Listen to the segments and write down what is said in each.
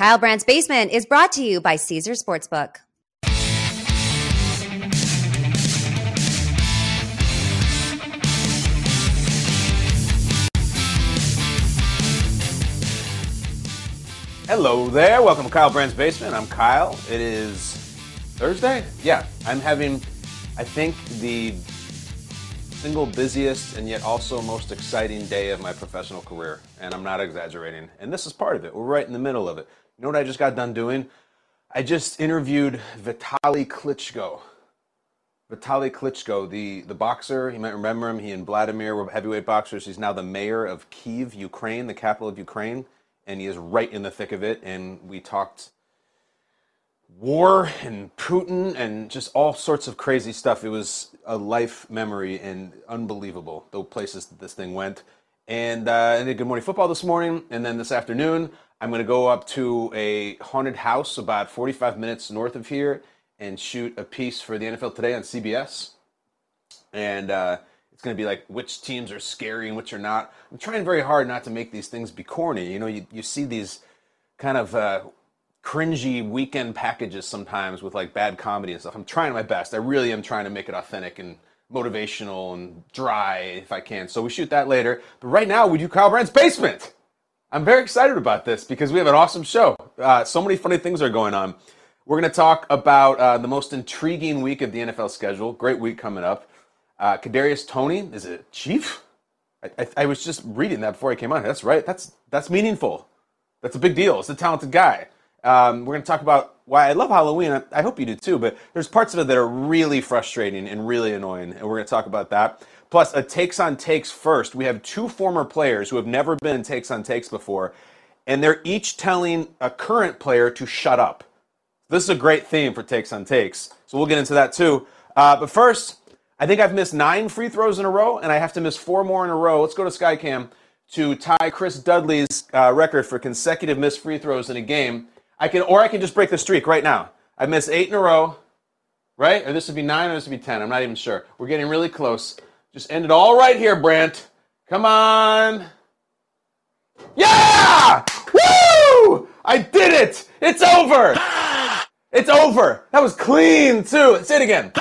Kyle Brandt's Basement is brought to you by Caesar Sportsbook. Hello there. Welcome to Kyle Brandt's Basement. I'm Kyle. It is Thursday? Yeah. I'm having, I think, the single busiest and yet also most exciting day of my professional career. And I'm not exaggerating. And this is part of it. We're right in the middle of it. You know what I just got done doing? I just interviewed Vitaly Klitschko. Vitaly Klitschko, the, the boxer, you might remember him. He and Vladimir were heavyweight boxers. He's now the mayor of Kiev, Ukraine, the capital of Ukraine and he is right in the thick of it. And we talked war and Putin and just all sorts of crazy stuff. It was a life memory and unbelievable the places that this thing went. And uh, I did Good Morning Football this morning, and then this afternoon I'm going to go up to a haunted house about 45 minutes north of here and shoot a piece for the NFL Today on CBS. And uh, it's going to be like which teams are scary and which are not. I'm trying very hard not to make these things be corny. You know, you, you see these kind of uh, cringy weekend packages sometimes with like bad comedy and stuff. I'm trying my best. I really am trying to make it authentic and motivational and dry if I can. So we shoot that later. But right now we do Kyle Brandt's Basement. I'm very excited about this because we have an awesome show. Uh, so many funny things are going on. We're going to talk about uh, the most intriguing week of the NFL schedule. Great week coming up. Uh, Kadarius Toney is it Chief? I, I, I, was just reading that before I came on. That's right. That's that's meaningful. That's a big deal. It's a talented guy. Um, we're going to talk about why I love Halloween. I, I hope you do too. But there's parts of it that are really frustrating and really annoying, and we're going to talk about that. Plus, a takes on takes first. We have two former players who have never been in takes on takes before, and they're each telling a current player to shut up. This is a great theme for takes on takes. So we'll get into that too. Uh, but first, I think I've missed nine free throws in a row, and I have to miss four more in a row. Let's go to Skycam to tie Chris Dudley's uh, record for consecutive missed free throws in a game. I can, or I can just break the streak right now. I've missed eight in a row, right? Or this would be nine, or this would be ten. I'm not even sure. We're getting really close. Just end it all right here, Brandt. Come on. Yeah! Woo! I did it! It's over! It's over! That was clean, too. Say it again.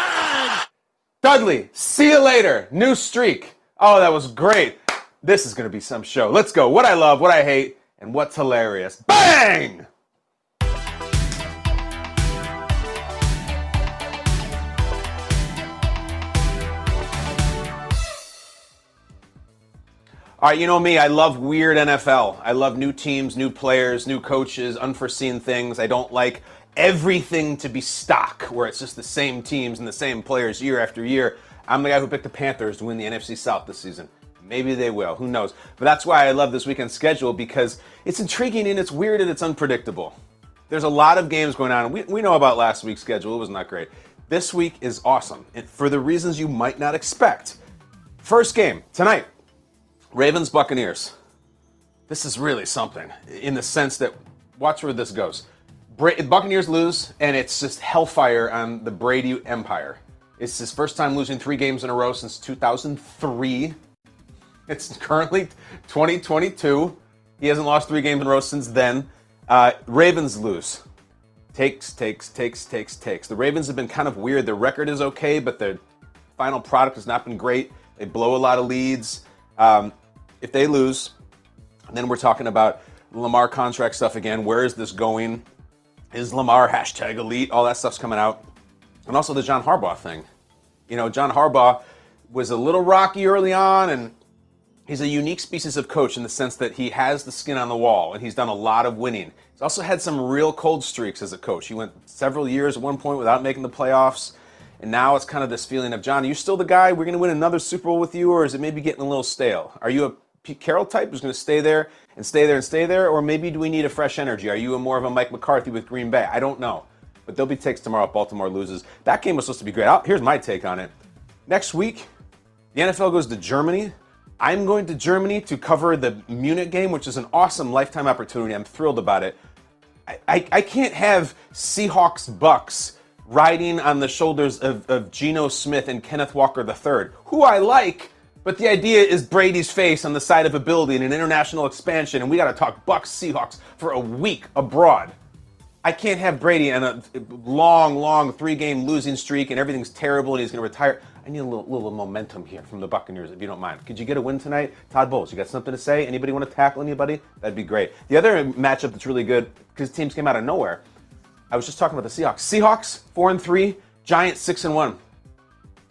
Dudley, see you later. New streak. Oh, that was great. This is going to be some show. Let's go. What I love, what I hate, and what's hilarious. Bang! All right, you know me, I love weird NFL. I love new teams, new players, new coaches, unforeseen things. I don't like everything to be stock, where it's just the same teams and the same players year after year. I'm the guy who picked the Panthers to win the NFC South this season. Maybe they will. Who knows? But that's why I love this weekend schedule because it's intriguing and it's weird and it's unpredictable. There's a lot of games going on. We, we know about last week's schedule. It was not great. This week is awesome and for the reasons you might not expect. First game tonight Ravens Buccaneers. This is really something in the sense that watch where this goes. Bra- Buccaneers lose, and it's just hellfire on the Brady Empire. It's his first time losing three games in a row since 2003. It's currently 2022. He hasn't lost three games in a row since then. Uh, Ravens lose. Takes, takes, takes, takes, takes. The Ravens have been kind of weird. Their record is okay, but their final product has not been great. They blow a lot of leads. Um, if they lose, then we're talking about Lamar contract stuff again. Where is this going? is Lamar hashtag elite? All that stuff's coming out. And also the John Harbaugh thing. You know, John Harbaugh was a little rocky early on, and he's a unique species of coach in the sense that he has the skin on the wall and he's done a lot of winning. He's also had some real cold streaks as a coach. He went several years at one point without making the playoffs. And now it's kind of this feeling of, John, are you still the guy? We're going to win another Super Bowl with you, or is it maybe getting a little stale? Are you a Carroll type who's going to stay there and stay there and stay there? Or maybe do we need a fresh energy? Are you a more of a Mike McCarthy with Green Bay? I don't know. But there'll be takes tomorrow if Baltimore loses. That game was supposed to be great. I'll, here's my take on it. Next week, the NFL goes to Germany. I'm going to Germany to cover the Munich game, which is an awesome lifetime opportunity. I'm thrilled about it. I, I, I can't have Seahawks Bucks riding on the shoulders of, of Geno Smith and Kenneth Walker III, who I like, But the idea is Brady's face on the side of a building and international expansion, and we got to talk Bucks Seahawks for a week abroad. I can't have Brady on a long, long three game losing streak and everything's terrible and he's going to retire. I need a little, little momentum here from the Buccaneers, if you don't mind. Could you get a win tonight? Todd Bowles, you got something to say? Anybody want to tackle anybody? That'd be great. The other matchup that's really good, because teams came out of nowhere, I was just talking about the Seahawks. Seahawks, 4 and 3, Giants, 6 and 1.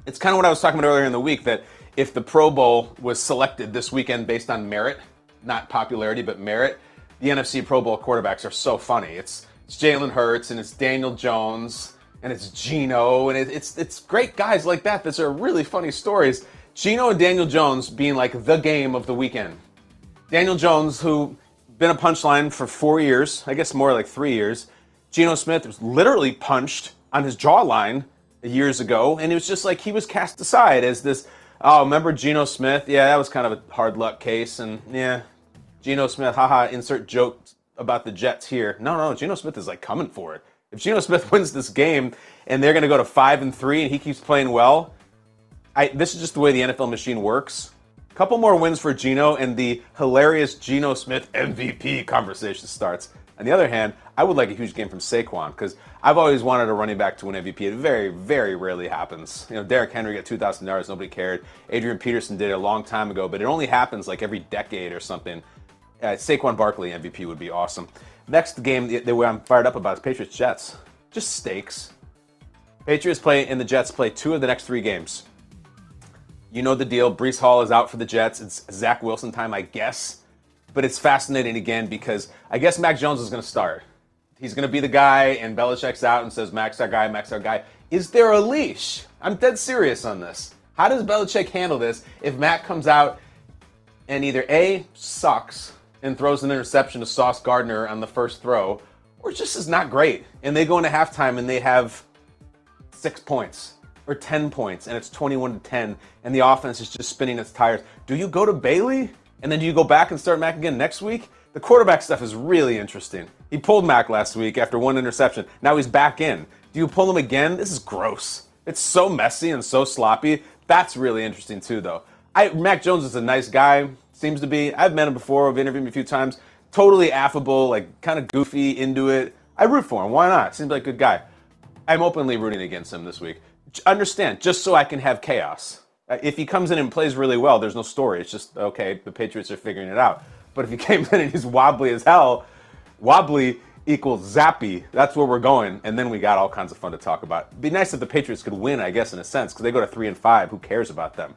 It's kind of what I was talking about earlier in the week that if the Pro Bowl was selected this weekend based on merit, not popularity, but merit, the NFC Pro Bowl quarterbacks are so funny. It's it's Jalen Hurts and it's Daniel Jones and it's Geno and it, it's it's great guys like that. Those are really funny stories. Geno and Daniel Jones being like the game of the weekend. Daniel Jones, who been a punchline for four years, I guess more like three years. Geno Smith was literally punched on his jawline years ago, and it was just like he was cast aside as this. Oh, remember Geno Smith? Yeah, that was kind of a hard luck case, and yeah, Geno Smith, haha, insert joke about the Jets here. No, no, Geno Smith is like coming for it. If Geno Smith wins this game and they're going to go to five and three and he keeps playing well, I, this is just the way the NFL machine works. Couple more wins for Geno and the hilarious Geno Smith MVP conversation starts. On the other hand, I would like a huge game from Saquon because I've always wanted a running back to win MVP. It very, very rarely happens. You know, Derrick Henry got 2,000 yards, nobody cared. Adrian Peterson did it a long time ago, but it only happens like every decade or something. Uh, Saquon Barkley MVP would be awesome. Next game that I'm fired up about is Patriots Jets. Just stakes. Patriots play and the Jets play two of the next three games. You know the deal. Breece Hall is out for the Jets. It's Zach Wilson time, I guess. But it's fascinating again because I guess Mac Jones is going to start. He's going to be the guy, and Belichick's out and says, Mac's our guy, Mac's our guy. Is there a leash? I'm dead serious on this. How does Belichick handle this if Mac comes out and either A, sucks, and throws an interception to Sauce Gardner on the first throw, or just is not great. And they go into halftime and they have six points or 10 points, and it's 21 to 10, and the offense is just spinning its tires. Do you go to Bailey? And then do you go back and start Mac again next week? The quarterback stuff is really interesting. He pulled Mac last week after one interception. Now he's back in. Do you pull him again? This is gross. It's so messy and so sloppy. That's really interesting too, though. I, Mac Jones is a nice guy seems to be. I've met him before. I've interviewed him a few times. Totally affable, like kind of goofy, into it. I root for him. Why not? Seems like a good guy. I'm openly rooting against him this week. Understand, just so I can have chaos. Uh, if he comes in and plays really well, there's no story. It's just okay. The Patriots are figuring it out. But if he came in and he's wobbly as hell, wobbly equals Zappe. That's where we're going, and then we got all kinds of fun to talk about. It'd be nice if the Patriots could win, I guess, in a sense, because they go to three and five. Who cares about them?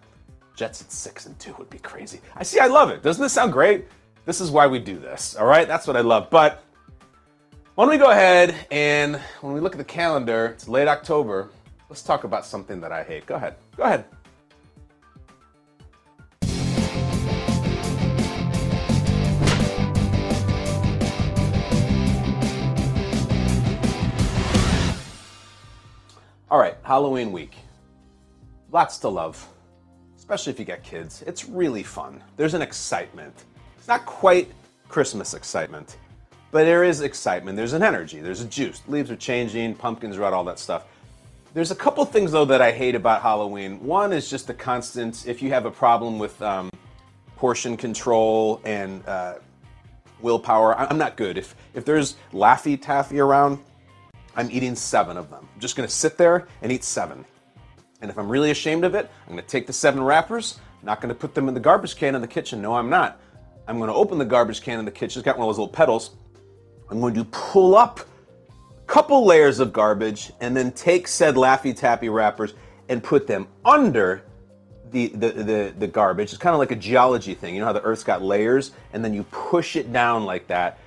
Jets at six and two would be crazy. I see. I love it. Doesn't this sound great? This is why we do this. All right. That's what I love. But why don't we go ahead and when we look at the calendar, it's late October. Let's talk about something that I hate. Go ahead. Go ahead. All right, Halloween week. Lots to love especially if you get kids. It's really fun. There's an excitement. It's not quite Christmas excitement, but there is excitement. There's an energy. There's a juice. Leaves are changing, pumpkins are out, all that stuff. There's a couple things though that I hate about Halloween. One is just the constant. If you have a problem with um, portion control and uh, willpower, I'm not good. If if there's Laffy Taffy around, I'm eating seven of them. I'm just gonna sit there and eat seven. And if I'm really ashamed of it, I'm to take the seven wrappers, not to put them in the garbage can in the kitchen. No, I'm not. I'm to open the garbage can in the kitchen. It's got one of those little pedals. I'm going to pull up a couple layers of garbage and then take said Laffy Taffy wrappers and put them under the, the, the, the garbage. It's kind of like a geology thing. You know how the earth's got layers and then you push it down like that.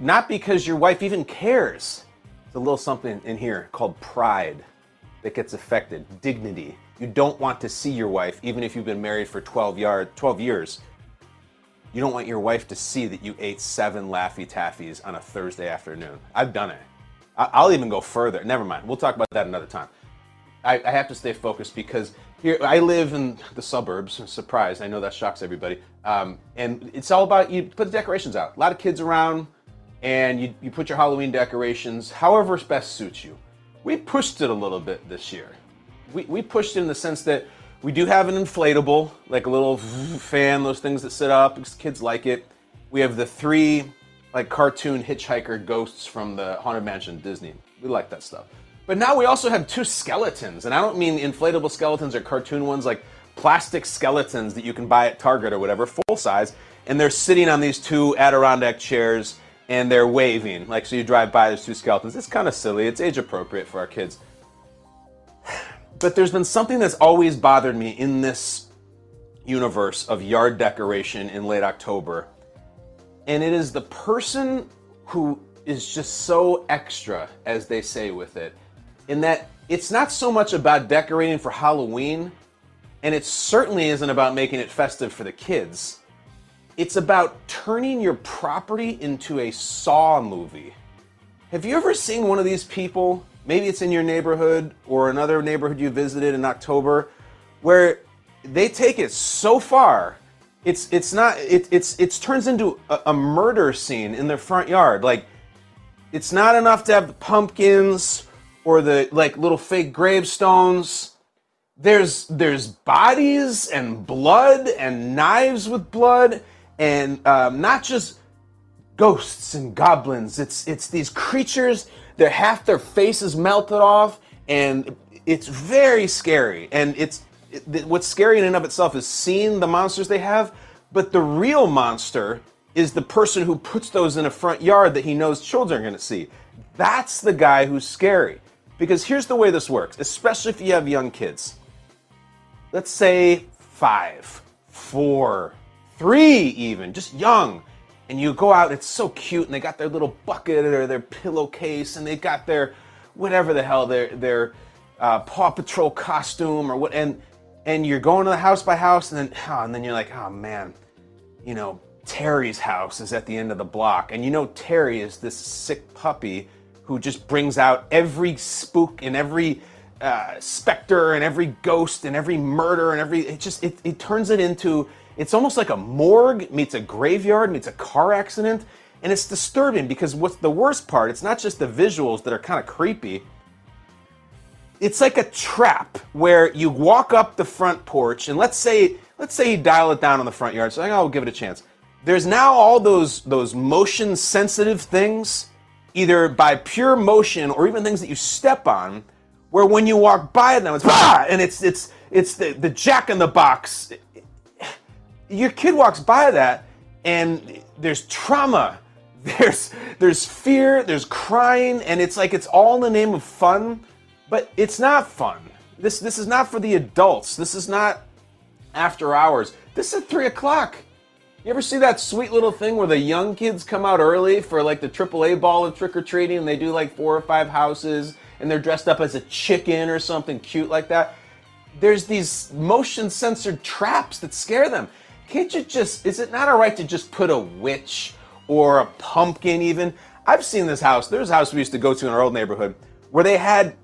Not because your wife even cares. There's a little something in here called pride that gets affected. Dignity. You don't want to see your wife, even if you've been married for 12, yard, 12 years. You don't want your wife to see that you ate seven Laffy Taffies on a Thursday afternoon. I've done it. I'll even go further. Never mind. We'll talk about that another time. I, I have to stay focused because here I live in the suburbs. Surprise! I know that shocks everybody. Um, and it's all about you put the decorations out. A lot of kids around, and you, you put your Halloween decorations however best suits you we pushed it a little bit this year. We, we pushed it in the sense that We do have an inflatable, like a little fan, those things that sit up. Kids like it. We have the three like cartoon hitchhiker ghosts from the Haunted Mansion Disney. We like that stuff. But now we also have two skeletons, and I don't mean inflatable skeletons or cartoon ones, like plastic skeletons that you can buy at Target or whatever, full size, and they're sitting on these two Adirondack chairs and they're waving. Like, so you drive by, there's two skeletons. It's kind of silly. It's age appropriate for our kids. But there's been something that's always bothered me in this universe of yard decoration in late October. And it is the person who is just so extra, as they say with it, in that it's not so much about decorating for Halloween, and it certainly isn't about making it festive for the kids. It's about turning your property into a Saw movie. Have you ever seen one of these people? Maybe it's in your neighborhood or another neighborhood you visited in October, where they take it so far. It's it's not it, it's it's turns into a, a murder scene in their front yard. Like it's not enough to have the pumpkins or the like little fake gravestones. There's there's bodies and blood and knives with blood and um, not just ghosts and goblins. It's it's these creatures. They're half their faces melted off, and it's very scary. And it's it, what's scary in and of itself is seeing the monsters they have. But the real monster is the person who puts those in a front yard that he knows children are going to see. That's the guy who's scary. Because here's the way this works, especially if you have young kids. Let's say five, four, three, even, just young. And you go out, it's so cute, and they got their little bucket or their pillowcase, and they got their whatever the hell their their uh, Paw Patrol costume or what, and and you're going to the house by house, and then oh, and then you're like, oh man, you know, Terry's house is at the end of the block, and you know Terry is this sick puppy who just brings out every spook and every uh, specter and every ghost and every murder and every it just it, it turns it into it's almost like a morgue meets a graveyard meets a car accident and it's disturbing because what's the worst part it's not just the visuals that are kind of creepy it's like a trap where you walk up the front porch and let's say let's say you dial it down on the front yard so I'll give it a chance there's now all those those motion sensitive things either by pure motion or even things that you step on, where when you walk by them, it's ah, and it's it's it's the, the jack in the box. Your kid walks by that, and there's trauma, there's there's fear, there's crying, and it's like it's all in the name of fun, but it's not fun. This this is not for the adults. This is not after hours. This is three o'clock. You ever see that sweet little thing where the young kids come out early for like the AAA ball of trick or treating and they do like four or five houses and they're dressed up as a chicken or something cute like that? There's these motion censored traps that scare them. Can't you just, is it not all right to just put a witch or a pumpkin even? I've seen this house. There's a house we used to go to in our old neighborhood where they had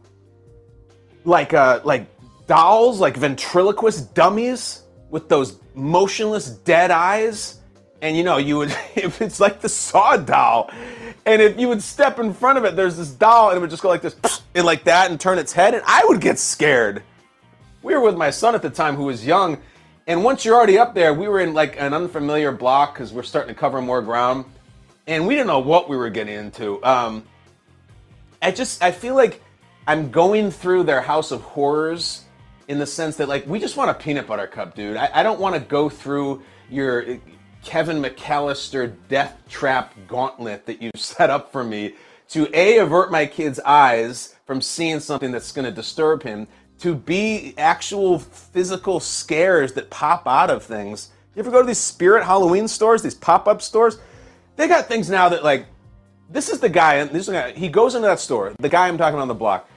like uh like dolls, like ventriloquist dummies with those motionless dead eyes and you know you would if it's like the saw doll and if you would step in front of it there's this doll and it would just go like this and like that and turn its head and i would get scared we were with my son at the time who was young and once you're already up there we were in like an unfamiliar block because we're starting to cover more ground and we didn't know what we were getting into um, i just i feel like i'm going through their house of horrors in the sense that like we just want a peanut butter cup, dude. I, I don't want to go through your Kevin McCallister death trap gauntlet that you set up for me to a avert my kid's eyes from seeing something that's going to disturb him to be actual physical scares that pop out of things. You ever go to these spirit Halloween stores, these pop-up stores? They got things now that like this is the guy. This is the guy. He goes into that store. The guy I'm talking about on the block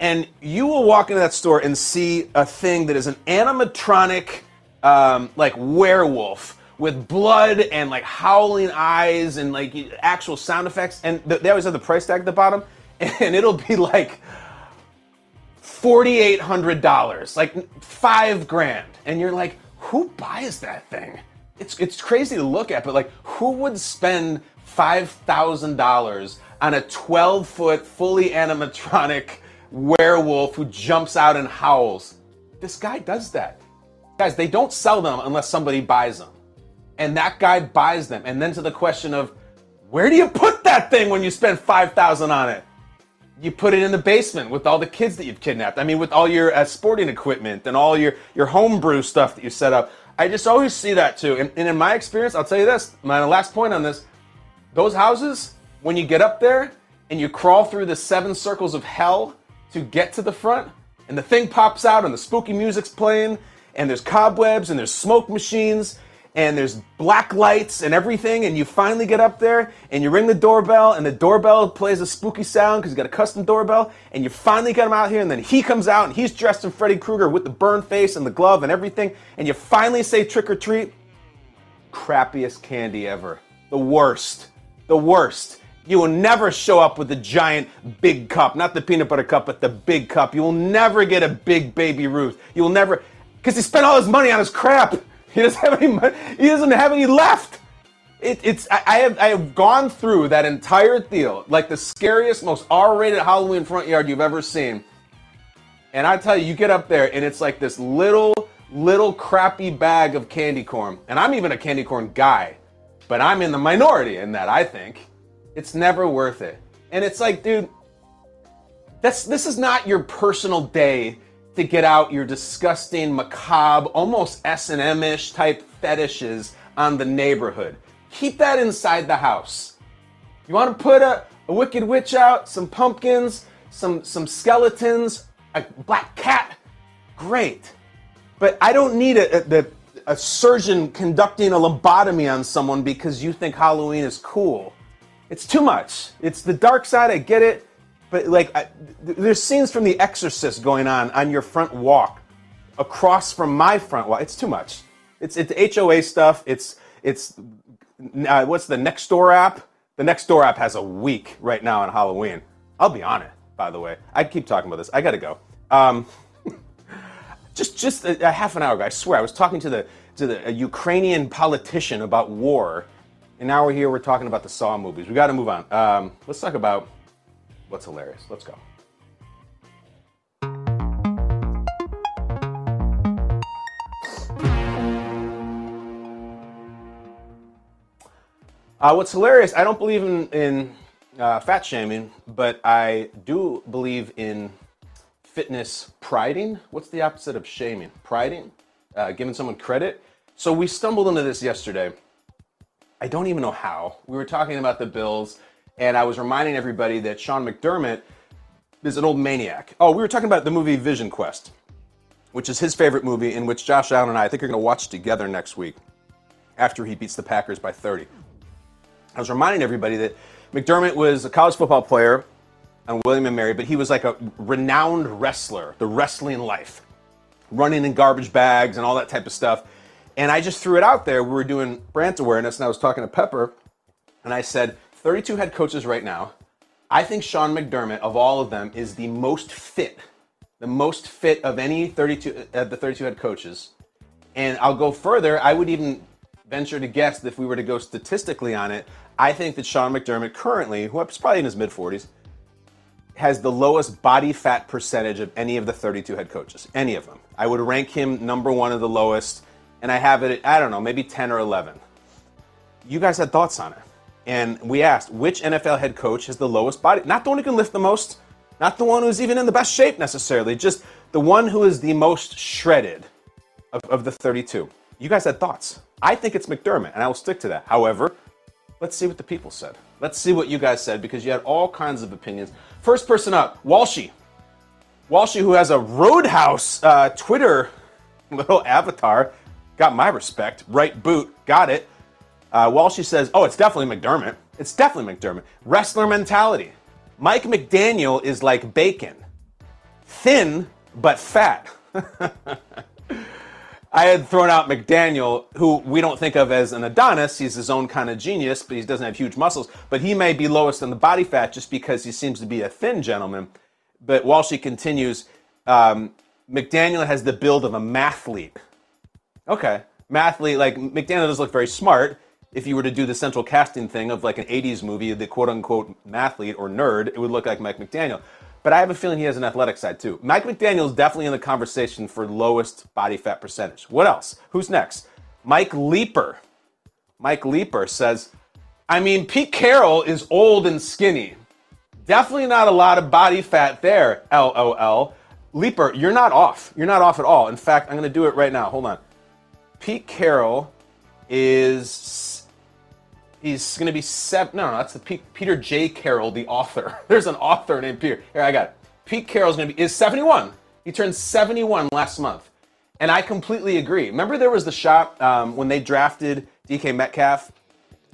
and you will walk into that store and see a thing that is an animatronic, um, like werewolf with blood and like howling eyes and like actual sound effects. And th- they always have the price tag at the bottom, and it'll be like forty-eight hundred dollars, like five grand, and you're like, who buys that thing? It's it's crazy to look at, but like, who would spend five thousand dollars on a twelve-foot fully animatronic? werewolf who jumps out and howls. This guy does that. Guys, they don't sell them unless somebody buys them. And that guy buys them. And then to the question of where do you put that thing when you spend 5000 on it? You put it in the basement with all the kids that you've kidnapped. I mean, with all your uh, sporting equipment and all your, your homebrew stuff that you set up. I just always see that too. And, and in my experience, I'll tell you this my last point on this those houses, when you get up there and you crawl through the seven circles of hell to get to the front, and the thing pops out and the spooky music's playing, and there's cobwebs and there's smoke machines and there's black lights and everything, and you finally get up there and you ring the doorbell, and the doorbell plays a spooky sound because you got a custom doorbell, and you finally get him out here, and then he comes out and he's dressed in Freddy Krueger with the burn face and the glove and everything, and you finally say trick or treat. Crappiest candy ever. The worst. The worst. You will never show up with the giant big cup, not the peanut butter cup, but the big cup. You will never get a big baby Ruth. You will never, because he spent all his money on his crap. He doesn't have any money. He doesn't have any left. It, it's I, I, have I have gone through that entire deal, like the scariest, most R-rated Halloween front yard you've ever seen. And I tell you, you get up there and it's like this little, little crappy bag of candy corn. And I'm even a candy corn guy, but I'm in the minority in that. I think it's never worth it. And it's like, dude, that's this is not your personal day to get out your disgusting, macabre, almost S&M-ish type fetishes on the neighborhood. Keep that inside the house. You want to put a, a wicked witch out, some pumpkins, some some skeletons, a black cat, great. But I don't need a, a, a surgeon conducting a lobotomy on someone because you think Halloween is cool. It's too much. It's the dark side. I get it but like I, there's scenes from The Exorcist going on on your front walk, across from my front walk. It's too much. It's it's HOA stuff. It's it's uh, what's the next door app? The next door app has a week right now on Halloween. I'll be on it. By the way, I keep talking about this. I got to go. Um, just just a, a, half an hour ago, I swear, I was talking to the to the Ukrainian politician about war, and now we're here. We're talking about the Saw movies. We got to move on. Um, let's talk about what's hilarious. Let's go. Uh, what's hilarious, I don't believe in, in uh, fat shaming, but I do believe in fitness priding. What's the opposite of shaming? Priding? Uh, giving someone credit. So we stumbled into this yesterday. I don't even know how. We were talking about the Bills and I was reminding everybody that Sean McDermott is an old maniac. Oh, we were talking about the movie Vision Quest, which is his favorite movie, in which Josh Allen and I, I think, are going to watch together next week after he beats the Packers by 30. I was reminding everybody that McDermott was a college football player on William and Mary, but he was like a renowned wrestler, the wrestling life, running in garbage bags and all that type of stuff. And I just threw it out there. We were doing brand awareness, and I was talking to Pepper, and I said, 32 head coaches right now. I think Sean McDermott, of all of them, is the most fit, the most fit of any 32 uh, the 32 head coaches. And I'll go further. I would even venture to guess that if we were to go statistically on it, I think that Sean McDermott currently, who is probably in his mid 40s, has the lowest body fat percentage of any of the 32 head coaches. Any of them. I would rank him number one of the lowest, and I have it at, I don't know, maybe 10 or 11. You guys had thoughts on it and we asked which NFL head coach has the lowest body, not the one who can lift the most, not the one who's even in the best shape necessarily, just the one who is the most shredded of, of the 32. You guys had thoughts. I think it's McDermott, and I will stick to that. However, let's see what the people said. Let's see what you guys said because you had all kinds of opinions. First person up, Walshy. Walshy, who has a Roadhouse uh, Twitter little avatar, got my respect. Right boot, got it. Uh, Walshy says, oh, it's definitely McDermott. It's definitely McDermott. Wrestler mentality. Mike McDaniel is like bacon. Thin, but fat. I had thrown out McDaniel, who we don't think of as an Adonis. He's his own kind of genius, but he doesn't have huge muscles. But he may be lowest in the body fat just because he seems to be a thin gentleman. But Walshy continues, um, McDaniel has the build of a mathlete. Okay, mathlete, like McDaniel does look very smart if you were to do the central casting thing of like an 80s movie, the quote unquote mathlete or nerd, it would look like Mike McDaniel. but I have a feeling he has an athletic side too. Mike McDaniel is definitely in the conversation for lowest body fat percentage. What else? Who's next? Mike Leeper. Mike Leeper says, I mean, Pete Carroll is old and skinny. Definitely not a lot of body fat there, LOL. Leeper, you're not off. You're not off at all. In fact, I'm going to do it right now. Hold on. Pete Carroll is he's going to be seven. No, no, that's the P- Peter J. Carroll, the author. There's an author named Peter. Here, I got it. Pete Carroll's going to be is 71. He turned 71 last month, and I completely agree. Remember, there was the shot um, when they drafted DK Metcalf,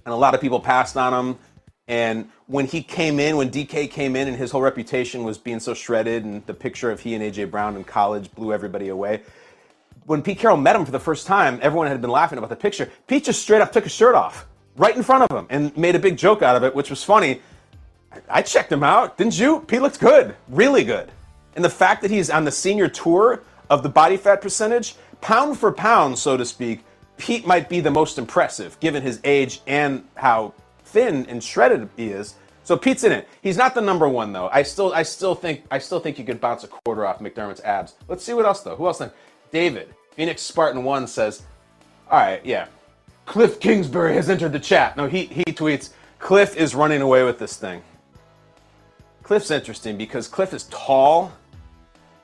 and a lot of people passed on him. And when he came in, when DK came in, and his whole reputation was being so shredded, and the picture of he and AJ Brown in college blew everybody away. When Pete Carroll met him for the first time, everyone had been laughing about the picture. Pete just straight up took his shirt off right in front of him and made a big joke out of it, which was funny. I checked him out, didn't you? Pete looked good, really good. And the fact that he's on the senior tour of the body fat percentage, pound for pound, so to speak, Pete might be the most impressive given his age and how thin and shredded he is. So Pete's in it. He's not the number one though. I still, I still think, I still think you could bounce a quarter off McDermott's abs. Let's see what else though. Who else then? David Phoenix Spartan One says, "All right, yeah, Cliff Kingsbury has entered the chat. No, he, he tweets, Cliff is running away with this thing. Cliff's interesting because Cliff is tall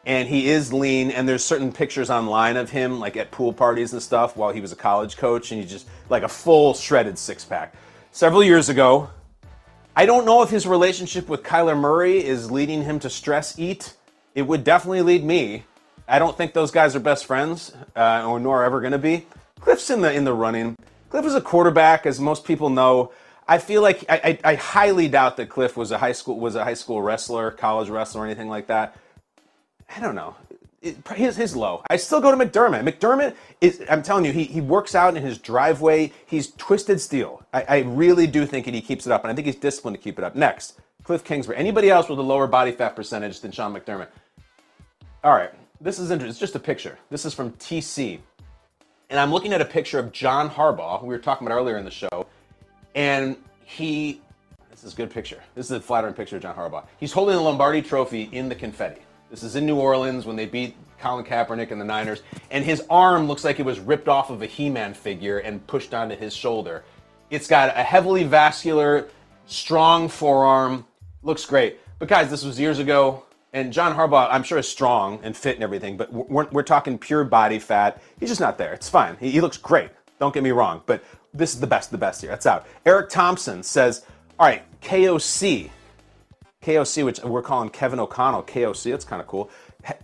and he is lean, and there's certain pictures online of him, like at pool parties and stuff, while he was a college coach, and he's just like a full shredded six pack. Several years ago, I don't know if his relationship with Kyler Murray is leading him to stress eat. It would definitely lead me. I don't think those guys are best friends, uh, or nor ever going to be. Cliff's in the in the running. Cliff was a quarterback, as most people know. I feel like I, I, I, highly doubt that Cliff was a high school was a high school wrestler, college wrestler, or anything like that. I don't know. His, his low. I still go to McDermott. McDermott is. I'm telling you, he, he works out in his driveway. He's twisted steel. I, I really do think that he keeps it up, and I think he's disciplined to keep it up. Next, Cliff Kingsbury. Anybody else with a lower body fat percentage than Sean McDermott? All right, this is interesting. It's just a picture. This is from TC and I'm looking at a picture of John Harbaugh, who we were talking about earlier in the show, and he, this is a good picture. This is a flattering picture of John Harbaugh. He's holding the Lombardi Trophy in the confetti. This is in New Orleans when they beat Colin Kaepernick and the Niners, and his arm looks like it was ripped off of a He-Man figure and pushed onto his shoulder. It's got a heavily vascular, strong forearm. Looks great. But guys, this was years ago. And John Harbaugh, I'm sure, is strong and fit and everything, but we're, we're talking pure body fat. He's just not there. It's fine. He, he looks great. Don't get me wrong, but this is the best, the best here. That's out. Eric Thompson says, all right, KOC. KOC, which we're calling Kevin O'Connell, KOC, that's kind of cool.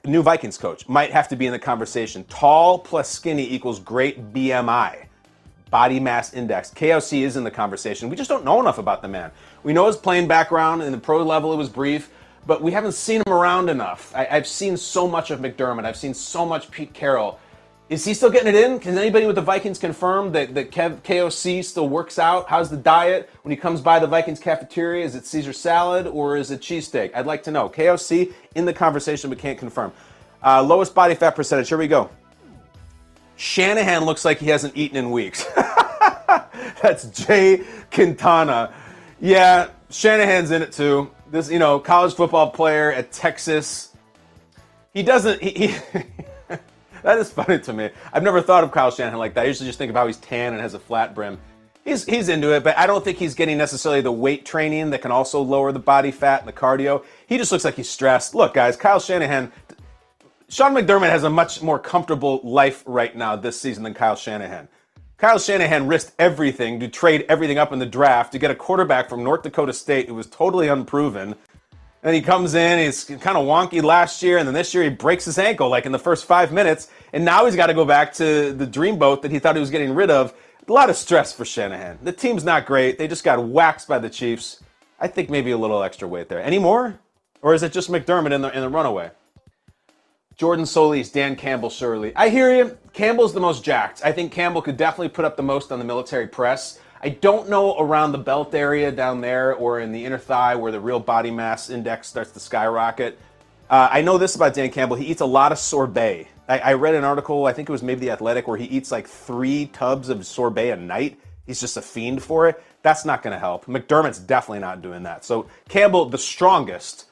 New Vikings coach might have to be in the conversation. Tall plus skinny equals great BMI, body mass index. KOC is in the conversation. We just don't know enough about the man. We know his playing background. In the pro level, it was brief but we haven't seen him around enough. I, have seen so much of McDermott. I've seen so much Pete Carroll. Is he still getting it in? Can anybody with the Vikings confirm that, that Kev, KOC still works out? How's the diet when he comes by the Vikings cafeteria? Is it Caesar salad or is it cheesesteak? I'd like to know. KOC in the conversation but can't confirm. Uh, lowest body fat percentage. Here we go. Shanahan looks like he hasn't eaten in weeks. That's Jay Quintana. Yeah, Shanahan's in it too this you know college football player at Texas. He doesn't. He, he that is funny to me. I've never thought of Kyle Shanahan like that. I usually just think of how he's tan and has a flat brim. He's he's into it, but I don't think he's getting necessarily the weight training that can also lower the body fat and the cardio. He just looks like he's stressed. Look, guys, Kyle Shanahan. Sean McDermott has a much more comfortable life right now this season than Kyle Shanahan. Kyle Shanahan risked everything to trade everything up in the draft to get a quarterback from North Dakota State who was totally unproven. And he comes in, he's kind of wonky last year, and then this year he breaks his ankle like in the first five minutes. And now he's got to go back to the dreamboat that he thought he was getting rid of. A lot of stress for Shanahan. The team's not great. They just got waxed by the Chiefs. I think maybe a little extra weight there. Any more? Or is it just McDermott in the, in the runaway? Jordan Solis, Dan Campbell, Shirley. I hear you. Campbell's the most jacked. I think Campbell could definitely put up the most on the military press. I don't know around the belt area down there or in the inner thigh where the real body mass index starts to skyrocket. Uh, I know this about Dan Campbell. He eats a lot of sorbet. I, I, read an article, I think it was maybe The Athletic, where he eats like three tubs of sorbet a night. He's just a fiend for it. That's not going to help. McDermott's definitely not doing that. So Campbell, the strongest,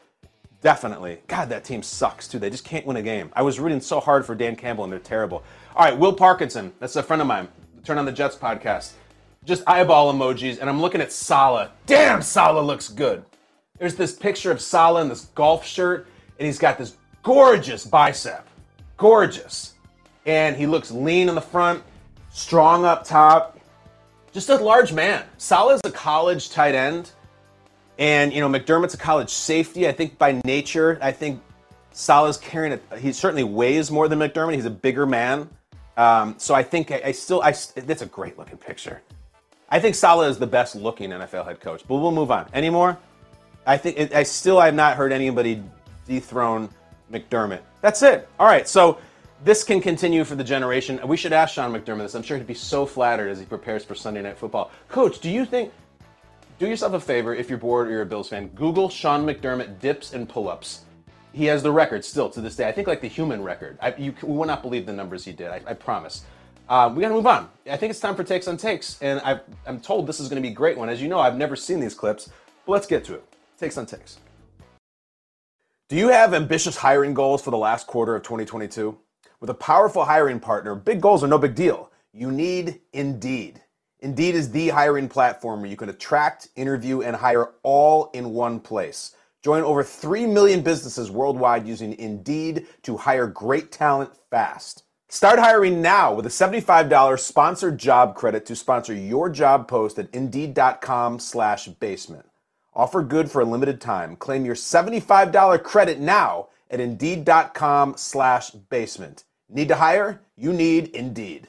Definitely. God, that team sucks too. They just can't win a game. I was rooting so hard for Dan Campbell, and they're terrible. All right, Will Parkinson. That's a friend of mine. Turn on the Jets podcast. Just eyeball emojis, and I'm looking at Saleh. Damn, Saleh looks good. There's this picture of Saleh in this golf shirt, and he's got this gorgeous bicep. Gorgeous. And he looks lean in the front, strong up top. Just a large man. Saleh's a college tight end and you know, McDermott's a college safety. I think by nature, I think Saleh's carrying it. He certainly weighs more than McDermott. He's a bigger man. Um, so I think I, I still, I, that's a great looking picture. I think Saleh is the best looking NFL head coach. But we'll move on. Any more? I think I still I have not heard anybody dethrone McDermott. That's it. All right. So this can continue for the generation. We should ask Sean McDermott this. I'm sure he'd be so flattered as he prepares for Sunday Night Football. Coach, do you think? Do yourself a favor if you're bored or you're a Bills fan. Google Sean McDermott dips and pull-ups. He has the record still to this day. I think like the human record. I, you we will not believe the numbers he did. I, I promise. Um, we got to move on. I think it's time for takes on takes, and i am told this is going to be a great one. As you know, I've never seen these clips, but let's get to it. Takes on takes. Do you have ambitious hiring goals for the last quarter of 2022? With a powerful hiring partner, big goals are no big deal. You need Indeed. Indeed is the hiring platform where you can attract, interview, and hire all in one place. Join over 3 million businesses worldwide using Indeed to hire great talent fast. Start hiring now with a $75 sponsored job credit to sponsor your job post at Indeed.com slash basement. Offer good for a limited time. Claim your $75 credit now at Indeed.com slash basement. Need to hire? You need Indeed.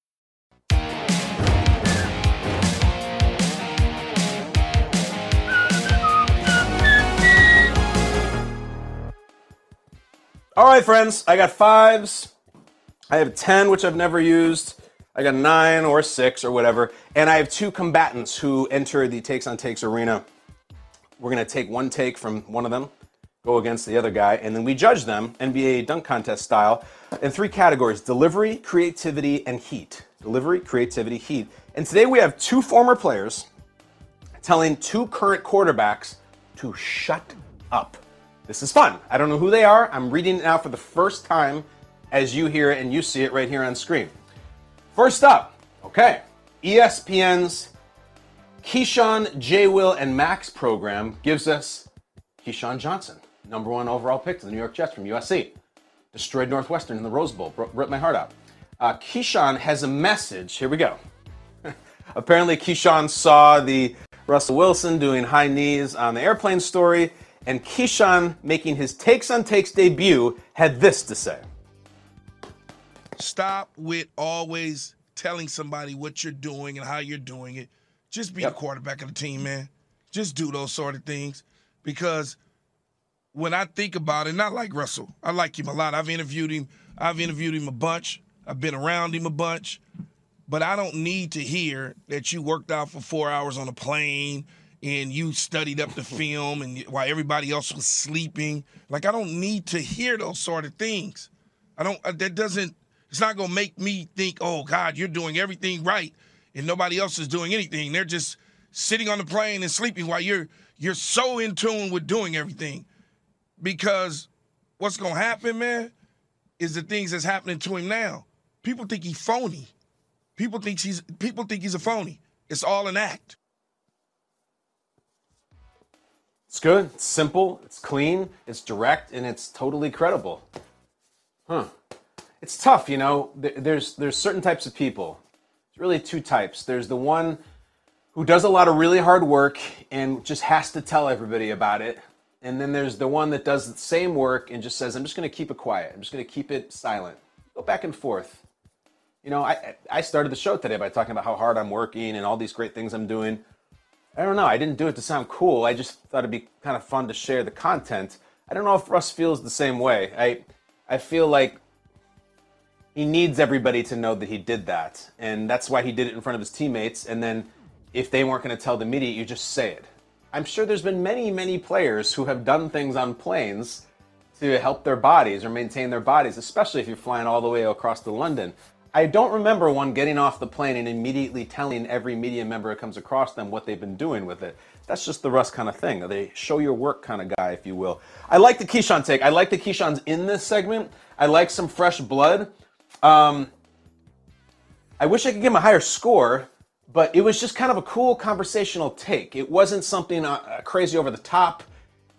All right, friends, I got fives. I have 10, which I've never used. I got nine or six or whatever. And I have two combatants who enter the takes on takes arena. We're going to take one take from one of them, go against the other guy, and then we judge them, NBA dunk contest style, in three categories delivery, creativity, and heat. Delivery, creativity, heat. And today we have two former players telling two current quarterbacks to shut up. This is fun. I don't know who they are. I'm reading it now for the first time as you hear it and you see it right here on screen. First up, okay, ESPN's Keyshawn, J. Will, and Max program gives us Keyshawn Johnson, number one overall pick to the New York Jets from USC. Destroyed Northwestern in the Rose Bowl, ripped my heart out. Uh, Keyshawn has a message. Here we go. Apparently, Keyshawn saw the Russell Wilson doing high knees on the airplane story and Keyshawn, making his Takes on Takes debut, had this to say Stop with always telling somebody what you're doing and how you're doing it. Just be yep. the quarterback of the team, man. Just do those sort of things. Because when I think about it, not like Russell, I like him a lot. I've interviewed him, I've interviewed him a bunch, I've been around him a bunch. But I don't need to hear that you worked out for four hours on a plane and you studied up the film and while everybody else was sleeping. Like I don't need to hear those sort of things. I don't. Uh, that doesn't. It's not gonna make me think, oh God, you're doing everything right, and nobody else is doing anything. They're just sitting on the plane and sleeping while you're you're so in tune with doing everything. Because what's gonna happen, man, is the things that's happening to him now. People think he's phony. People think he's people think he's a phony. It's all an act. It's good, it's simple, it's clean, it's direct, and it's totally credible. Huh. It's tough, you know. There's there's certain types of people. It's really two types. There's the one who does a lot of really hard work and just has to tell everybody about it. And then there's the one that does the same work and just says, I'm just going to keep it quiet. I'm just going to keep it silent. Go back and forth. You know, I, I started the show today by talking about how hard I'm working and all these great things I'm doing. I don't know. I didn't do it to sound cool. I just thought it'd be kind of fun to share the content. I don't know if Russ feels the same way. I I feel like he needs everybody to know that he did that, and that's why he did it in front of his teammates. And then, if they weren't going to tell the media, you just say it. I'm sure there's been many, many players who have done things on planes to help their bodies or maintain their bodies, especially if you're flying all the way across to London. I don't remember one getting off the plane and immediately telling every media member who comes across them what they've been doing with it. That's just the Russ kind of thing. They show your work kind of guy, if you will. I like the Keyshawn take. I like the Keyshawn's in this segment. I like some fresh blood. Um, I wish I could give him a higher score, but it was just kind of a cool conversational take. It wasn't something uh, crazy over the top.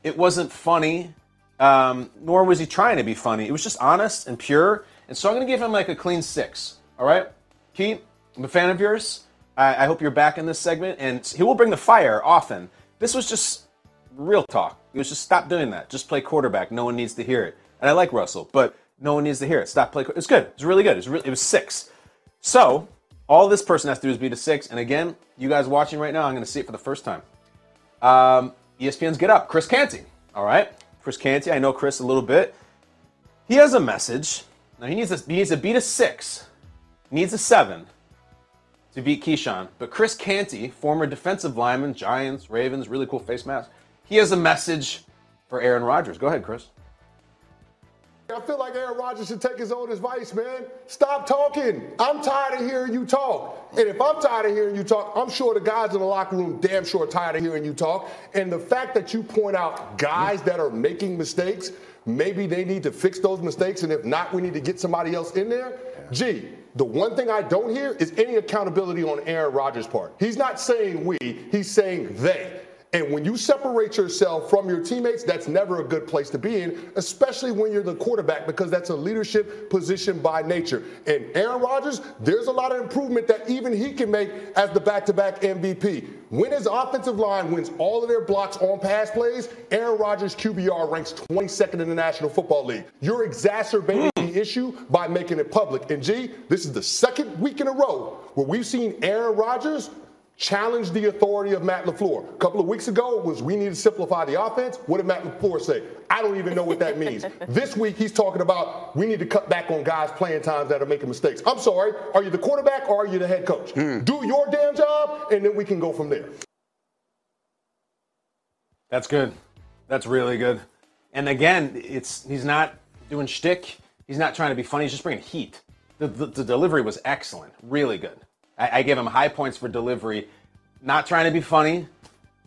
It wasn't funny, um, nor was he trying to be funny. It was just honest and pure and so I'm going to give him like a clean six. All right? Pete, I'm a fan of yours. I, I hope you're back in this segment. And he will bring the fire often. This was just real talk. It was just stop doing that. Just play quarterback. No one needs to hear it. And I like Russell, but no one needs to hear it. Stop play. It's good. It's really good. It's really, it was six. So all this person has to do is beat a six. And again, you guys watching right now, I'm going to see it for the first time. Um, ESPN's Get Up. Chris Canty. All right. Chris Canty. I know Chris a little bit. He has a message now he needs a, he needs to beat a six, needs a seven to beat Keyshawn. But Chris Canty, former defensive lineman, Giants, Ravens, really cool face mask, he has a message for Aaron Rodgers. Go ahead, Chris. I feel like Aaron Rodgers should take his own advice, man. Stop talking. I'm tired of hearing you talk. And if I'm tired of hearing you talk, I'm sure the guys in the locker room damn sure tired of hearing you talk. And the fact that you point out guys that are making mistakes – Maybe they need to fix those mistakes, and if not, we need to get somebody else in there. Gee, the one thing I don't hear is any accountability on Aaron Rodgers' part. He's not saying we, he's saying they. And when you separate yourself from your teammates, that's never a good place to be in, especially when you're the quarterback, because that's a leadership position by nature. And Aaron Rodgers, there's a lot of improvement that even he can make as the back to back MVP. When his offensive line wins all of their blocks on pass plays, Aaron Rodgers' QBR ranks 22nd in the National Football League. You're exacerbating hmm. the issue by making it public. And G, this is the second week in a row where we've seen Aaron Rodgers challenge the authority of Matt LaFleur. A couple of weeks ago was we need to simplify the offense. What did Matt LaFleur say? I don't even know what that means. this week he's talking about we need to cut back on guys playing times that are making mistakes. I'm sorry, are you the quarterback or are you the head coach? Mm. Do your damn job and then we can go from there. That's good. That's really good. And again, it's he's not doing shtick. He's not trying to be funny. He's just bringing heat. The, the, the delivery was excellent. Really good. I, I gave him high points for delivery. Not trying to be funny.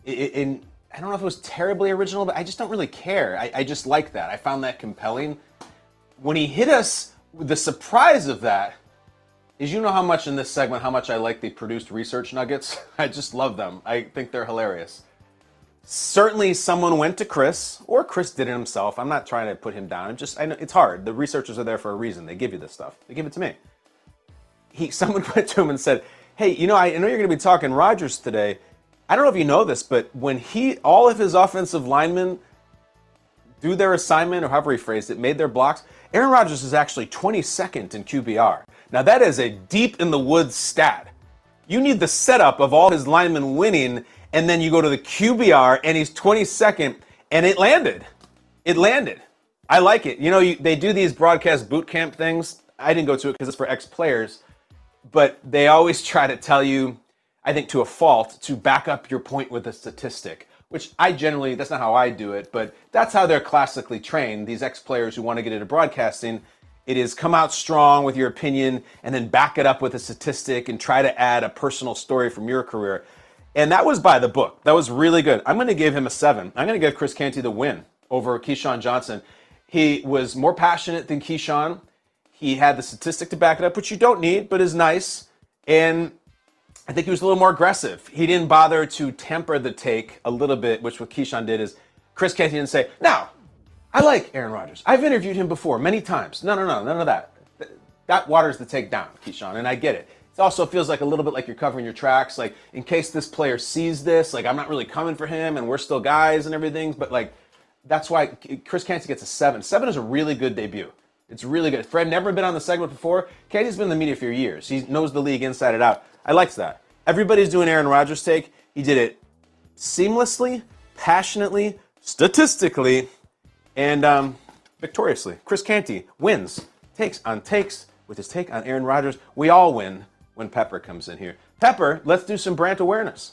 In, I don't know if it was terribly original, but I just don't really care. I, I just like that. I found that compelling. When he hit us, with the surprise of that is you know how much in this segment, how much I like the produced research nuggets. I just love them. I think they're hilarious. Certainly, someone went to Chris, or Chris did it himself. I'm not trying to put him down. I'm just, I know it's hard. The researchers are there for a reason. They give you this stuff. They give it to me he someone went to him and said, "Hey, you know, I know you're going to be talking Rodgers today. I don't know if you know this, but when he all of his offensive linemen do their assignment or however he phrased it, made their blocks, Aaron Rodgers is actually 22nd in QBR. Now that is a deep in the woods stat. You need the setup of all his linemen winning, and then you go to the QBR and he's 22nd, and it landed. It landed. I like it. You know, you, they do these broadcast boot camp things. I didn't go to it because it's for ex players but they always try to tell you, I think to a fault, to back up your point with a statistic, which I generally, that's not how I do it, but that's how they're classically trained. These ex players who want to get into broadcasting, it is come out strong with your opinion and then back it up with a statistic and try to add a personal story from your career. And that was by the book. That was really good. I'm going to give him a seven. I'm going to give Chris Canty the win over Keyshawn Johnson. He was more passionate than Keyshawn. He had the statistic to back it up, which you don't need, but is nice. And I think he was a little more aggressive. He didn't bother to temper the take a little bit, which what Keyshawn did is Chris Canty didn't say, "Now, I like Aaron Rodgers. I've interviewed him before many times. No, no, no, none of that. That waters the take down, Keyshawn, and I get it. It also feels like a little bit like you're covering your tracks. Like, in case this player sees this, like, I'm not really coming for him and we're still guys and everything. But, like, that's why Chris Canty gets a seven. Seven is a really good debut. It's really good. Fred never been on the segment before. Canty's been in the media for years. He knows the league inside and out. I liked that. Everybody's doing Aaron Rodgers take. He did it seamlessly, passionately, statistically, and um, victoriously. Chris Canty wins, takes on takes with his take on Aaron Rodgers. We all win when Pepper comes in here. Pepper, let's do some brand awareness.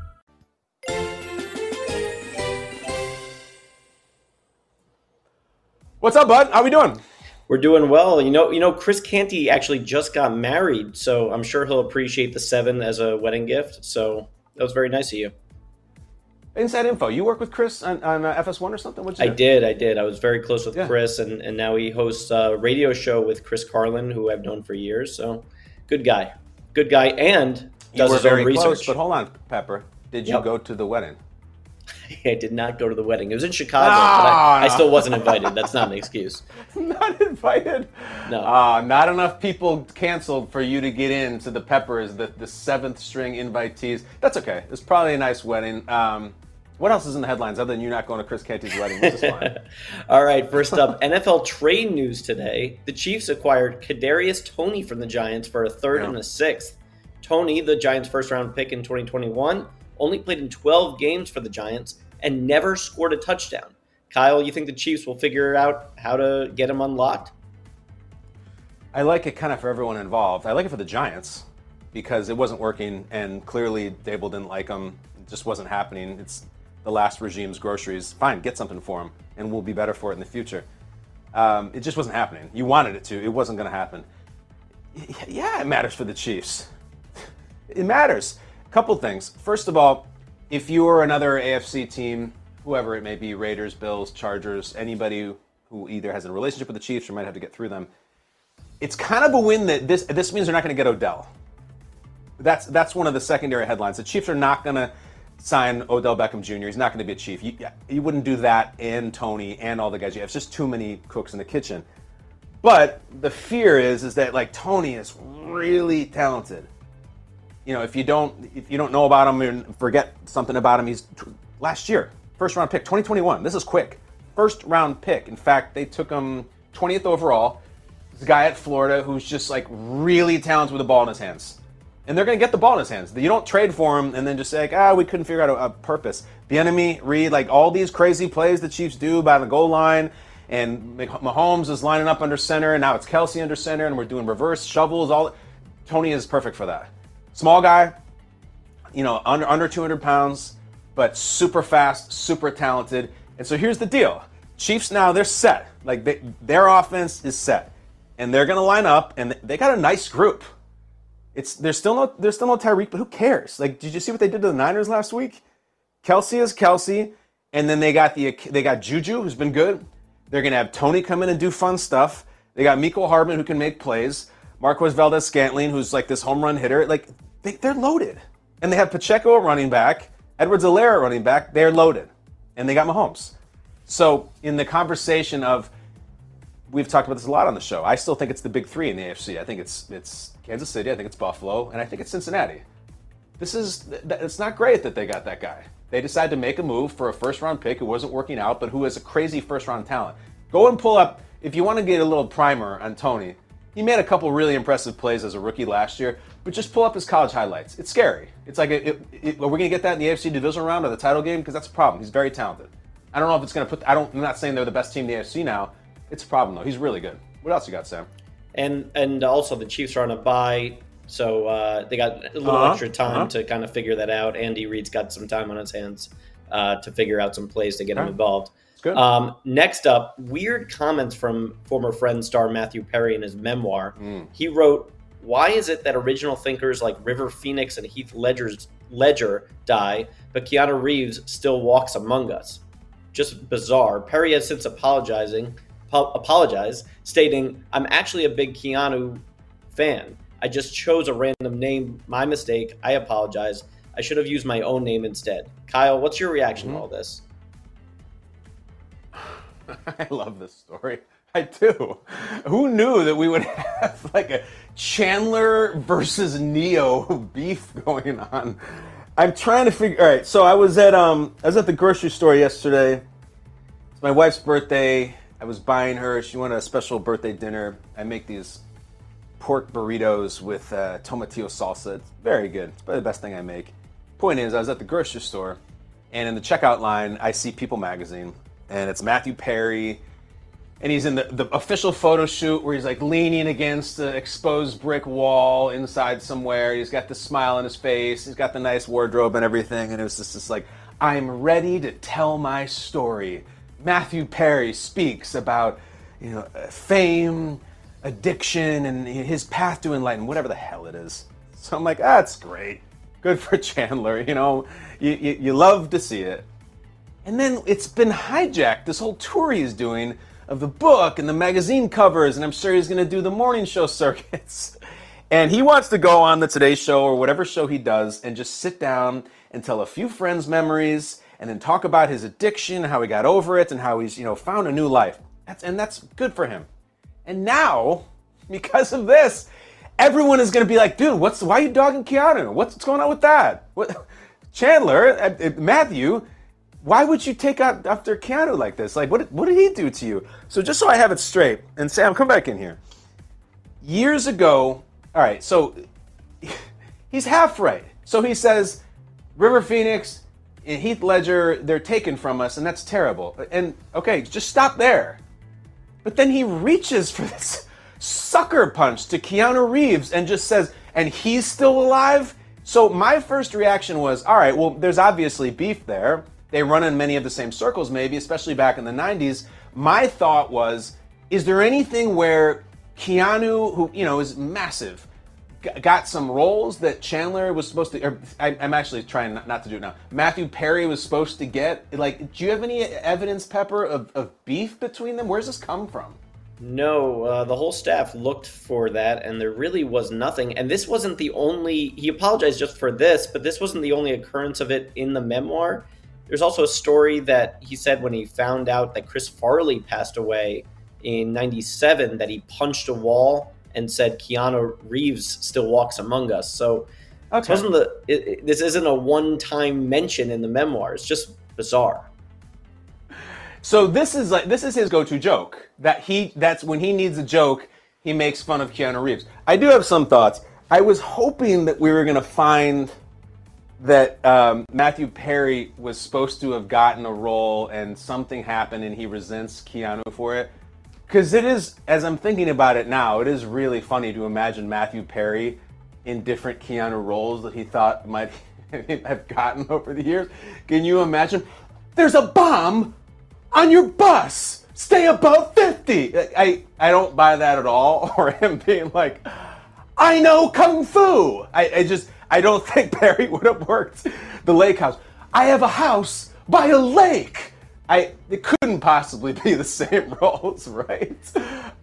What's up, bud? How we doing? We're doing well. You know, you know, Chris Canty actually just got married, so I'm sure he'll appreciate the seven as a wedding gift. So that was very nice of you. Inside info. You work with Chris on, on uh, FS1 or something? What'd you I do? did, I did. I was very close with Yeah. Chris, and, and now he hosts a radio show with Chris Carlin, who I've known for years. So good guy, good guy, and You does were his very own research. close, but hold on, Pepper. Did you Yep. go to the wedding? I did not go to the wedding. It was in Chicago, No, but I, I still wasn't invited. That's not an excuse. not invited. No. Uh, not enough people canceled for you to get in to the Peppers, the, the seventh string invitees. That's okay. It's probably a nice wedding. Um, what else is in the headlines other than you not going to Chris Canty's wedding? What's this line? All right, first up, NFL trade news today. The Chiefs acquired Kadarius Toney from the Giants for a third Yeah. and a sixth. Toney, the Giants' first round pick in 2021, only played in 12 games for the Giants and never scored a touchdown. Kyle, you think the Chiefs will figure out how to get him unlocked? I like it kind of for everyone involved. I like it for the Giants because it wasn't working, and clearly Daboll didn't like him. It just wasn't happening. It's the last regime's groceries. Fine, get something for him, and we'll be better for it in the future. Um, it just wasn't happening. You wanted it to. It wasn't going to happen. Yeah, it matters for the Chiefs. It matters. Couple things. First of all, if you are another AFC team, whoever it may be, Raiders, Bills, Chargers, anybody who either has a relationship with the Chiefs or might have to get through them, it's kind of a win that this this means they're not going to get Odell. That's that's one of the secondary headlines. The Chiefs are not going to sign Odell Beckham Jr. He's not going to be a Chief. You, you wouldn't do that and Toney and all the guys. You have It's just too many cooks in the kitchen. But the fear is is that like Toney is really talented. You know, if you don't if you don't know about him and forget something about him, he's last year first round pick 2021. This is quick. First round pick. In fact, they took him 20th overall. This guy at Florida who's just like really talented with the ball in his hands. And they're going to get the ball in his hands. You don't trade for him and then just say, like, ah, we couldn't figure out a, a purpose. The enemy, read like all these crazy plays the Chiefs do by the goal line, and Mah- Mahomes is lining up under center, and now it's Kelce under center, and we're doing reverse shovels. All Toney is perfect for that. Small guy, you know, under under 200 pounds, but super fast, super talented. And so here's the deal: Chiefs now they're set. Like they, their offense is set, and they're to line up, and they got a nice group. It's there's still no there's still no Tyreek, but who cares? Like, did you see what they did to the Niners last week? Kelce is Kelce, and then they got the they got Juju, who's been good. They're gonna have Toney come in and do fun stuff. They got Mecole Hardman, who can make plays. Marquez Valdes-Scantling, who's like this home run hitter. Like they, they're loaded, and they have Pacheco running back, Edwards-Helaire running back. They're loaded, and they got Mahomes. So in the conversation of we've talked about this a lot on the show. I still think it's the big three in the AFC. I think it's it's Kansas City. I think it's Buffalo, and I think it's Cincinnati. This is it's not great that they got that guy. They decided to make a move for a first round pick who wasn't working out, but who has a crazy first round talent. Go and pull up if you want to get a little primer on Toney. He made a couple really impressive plays as a rookie last year, but just pull up his college highlights. It's scary. It's like, it, it, it- are we going to get that in the AFC divisional round or the title game? Because that's a problem. He's very talented. I don't know if it's going to put. I don't. I'm not saying they're the best team in the AFC now. It's a problem though. He's really good. What else you got, Sam? And and also the Chiefs are on a bye. So uh, they got a little Uh-huh, extra time uh-huh. to kind of figure that out. Andy Reid's got some time on his hands uh, to figure out some plays to get him involved. Good. Um, next up, weird comments from former friend star Matthew Perry in his memoir. Mm. He wrote, "Why is it that original thinkers like River Phoenix and Heath Ledger's Ledger die, but Keanu Reeves still walks among us? Just bizarre." Perry has since apologizing, apo- apologized, stating, "I'm actually a big Keanu fan. I just chose a random name. My mistake. I apologize. I should have used my own name instead." Kyle, what's your reaction Mm-hmm. to all this? I love this story. I do. Who knew that we would have like a Chandler versus Neo beef going on? I'm trying to figure. All right, so I was at um I was at the grocery store yesterday. It's my wife's birthday. I was buying her. She wanted a special birthday dinner. I make these pork burritos with uh, tomatillo salsa. It's very good. It's probably the best thing I make. Point is, I was at the grocery store, and in the checkout line, I see People Magazine, and it's Matthew Perry, and he's in the, the official photo shoot where he's like leaning against the exposed brick wall inside somewhere. He's got the smile on his face. He's got the nice wardrobe and everything, and it was just this like, I'm ready to tell my story. Matthew Perry speaks about, you know, uh, fame, addiction, and his path to enlightenment, whatever the hell it is. So I'm like, ah, that's great. Good for Chandler. You know, you, you, you love to see it. And then it's been hijacked, this whole tour he's doing of the book and the magazine covers, and I'm sure he's going to do the morning show circuits. And he wants to go on the Today Show or whatever show he does and just sit down and tell a few friends' memories and then talk about his addiction, how he got over it, and how he's, you know, found a new life. That's, and that's good for him. And now, because of this, everyone is going to be like, dude, what's why are you dogging Keanu? What's, what's going on with that? What, Chandler, uh, uh, Matthew, why would you take out after Keanu like this? Like, what, what did he do to you? So just so I have it straight, and Sam, come back in here. Years ago, all right, so he's half right. So he says, River Phoenix and Heath Ledger, they're taken from us, and that's terrible. And okay, just stop there. But then he reaches for this sucker punch to Keanu Reeves and just says, and he's still alive? So my first reaction was, all right, well, there's obviously beef there. They run in many of the same circles, maybe, especially back in the 90s. My thought was, is there anything where Keanu, who, you know, is massive, got some roles that Chandler was supposed to. I, I'm actually trying not, not to do it now. Matthew Perry was supposed to get. Like, do you have any evidence, Pepper, of, of beef between them? Where's this come from? No, uh, the whole staff looked for that, and there really was nothing. And this wasn't the only. He apologized just for this, but this wasn't the only occurrence of it in the memoir. There's also a story that he said when he found out that Chris Farley passed away in '97 that he punched a wall and said Keanu Reeves still walks among us. So this Okay. wasn't the. It, it- this isn't a one-time mention in the memoir. It's just bizarre. So this is like this is his go-to joke. That he that's when he needs a joke, he makes fun of Keanu Reeves. I do have some thoughts. I was hoping that we were gonna find that um, Matthew Perry was supposed to have gotten a role and something happened and he resents Keanu for it. Because it is, as I'm thinking about it now, it is really funny to imagine Matthew Perry in different Keanu roles that he thought might have gotten over the years. Can you imagine? There's a bomb on your bus. Stay above 50. I, I don't buy that at all. Or him being like, I know kung fu. I, I just I don't think Perry would have worked the lake house. I have a house by a lake. I it couldn't possibly be the same roles, right?